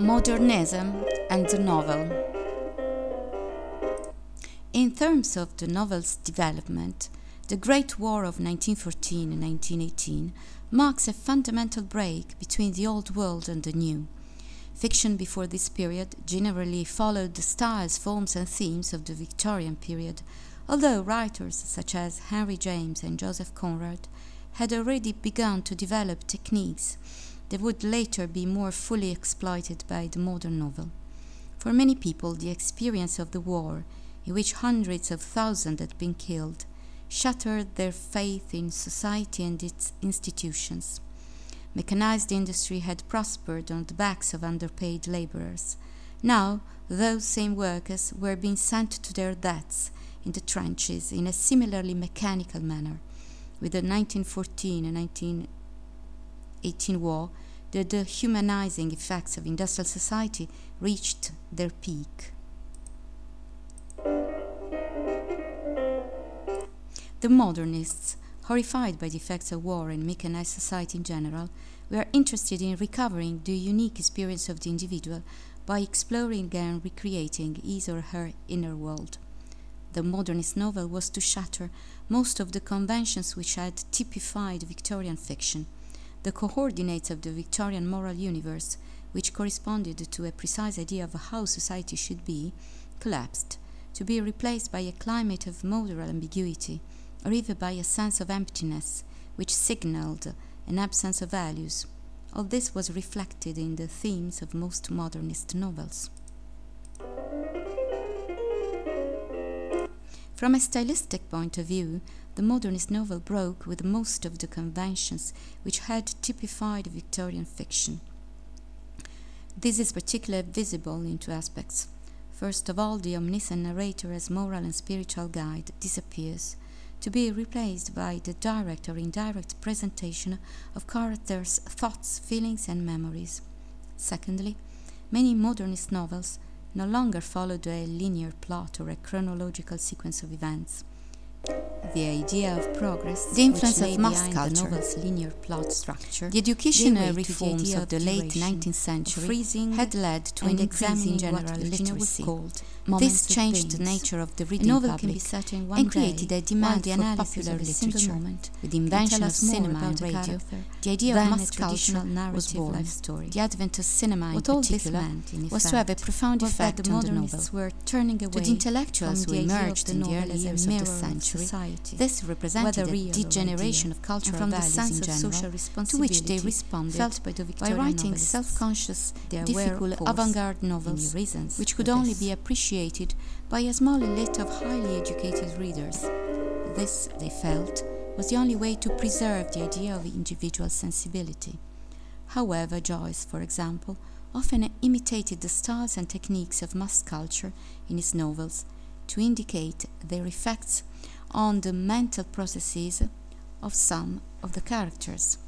Modernism and the novel. In terms of the novel's development, the Great War of 1914 and 1918 marks a fundamental break between the old world and the new. Fiction before this period generally followed the styles, forms, and themes of the Victorian period, although writers such as Henry James and Joseph Conrad had already begun to develop techniques that would later be more fully exploited by the modern novel. For many people, the experience of the war, in which hundreds of thousands had been killed, shattered their faith in society and its institutions. Mechanized industry had prospered on the backs of underpaid laborers. Now, those same workers were being sent to their deaths in the trenches in a similarly mechanical manner. With the 1914 and 1918 war, the dehumanizing effects of industrial society reached their peak. The modernists, horrified by the effects of war and mechanized society in general, were interested in recovering the unique experience of the individual by exploring and recreating his or her inner world. The modernist novel was to shatter most of the conventions which had typified Victorian fiction. The coordinates of the Victorian moral universe, which corresponded to a precise idea of how society should be, collapsed, to be replaced by a climate of moral ambiguity or even by a sense of emptiness, which signaled an absence of values. All this was reflected in the themes of most modernist novels. From a stylistic point of view, the modernist novel broke with most of the conventions which had typified Victorian fiction. This is particularly visible in two aspects. First of all, the omniscient narrator as moral and spiritual guide disappears to be replaced by the direct or indirect presentation of characters' thoughts, feelings, and memories. Secondly, many modernist novels no longer followed a linear plot or a chronological sequence of events. The idea of progress, the influence of mass culture, the novel's linear plot structure, the educational reforms of the late 19th century freezing had led to an increase in general literacy. This changed the nature of the reading novel public can be set in one and created a demand the for popular literature. moment. With the invention of cinema and radio, the idea of mass culture was narrative born. life story. The advent of cinema What in all particular meant, in was to have a profound effect the on the novel. were turning away the intellectuals who emerged in the early years of the century. Society. This represented a degeneration of cultural and from the values sense in of general, social to which they responsibility responded felt by the by writing self-conscious, difficult, of avant-garde novels, reasons which could only be appreciated by a small elite of highly educated readers. This, they felt, was the only way to preserve the idea of individual sensibility. However, Joyce, for example, often imitated the styles and techniques of mass culture in his novels to indicate their effects on the mental processes of some of the characters.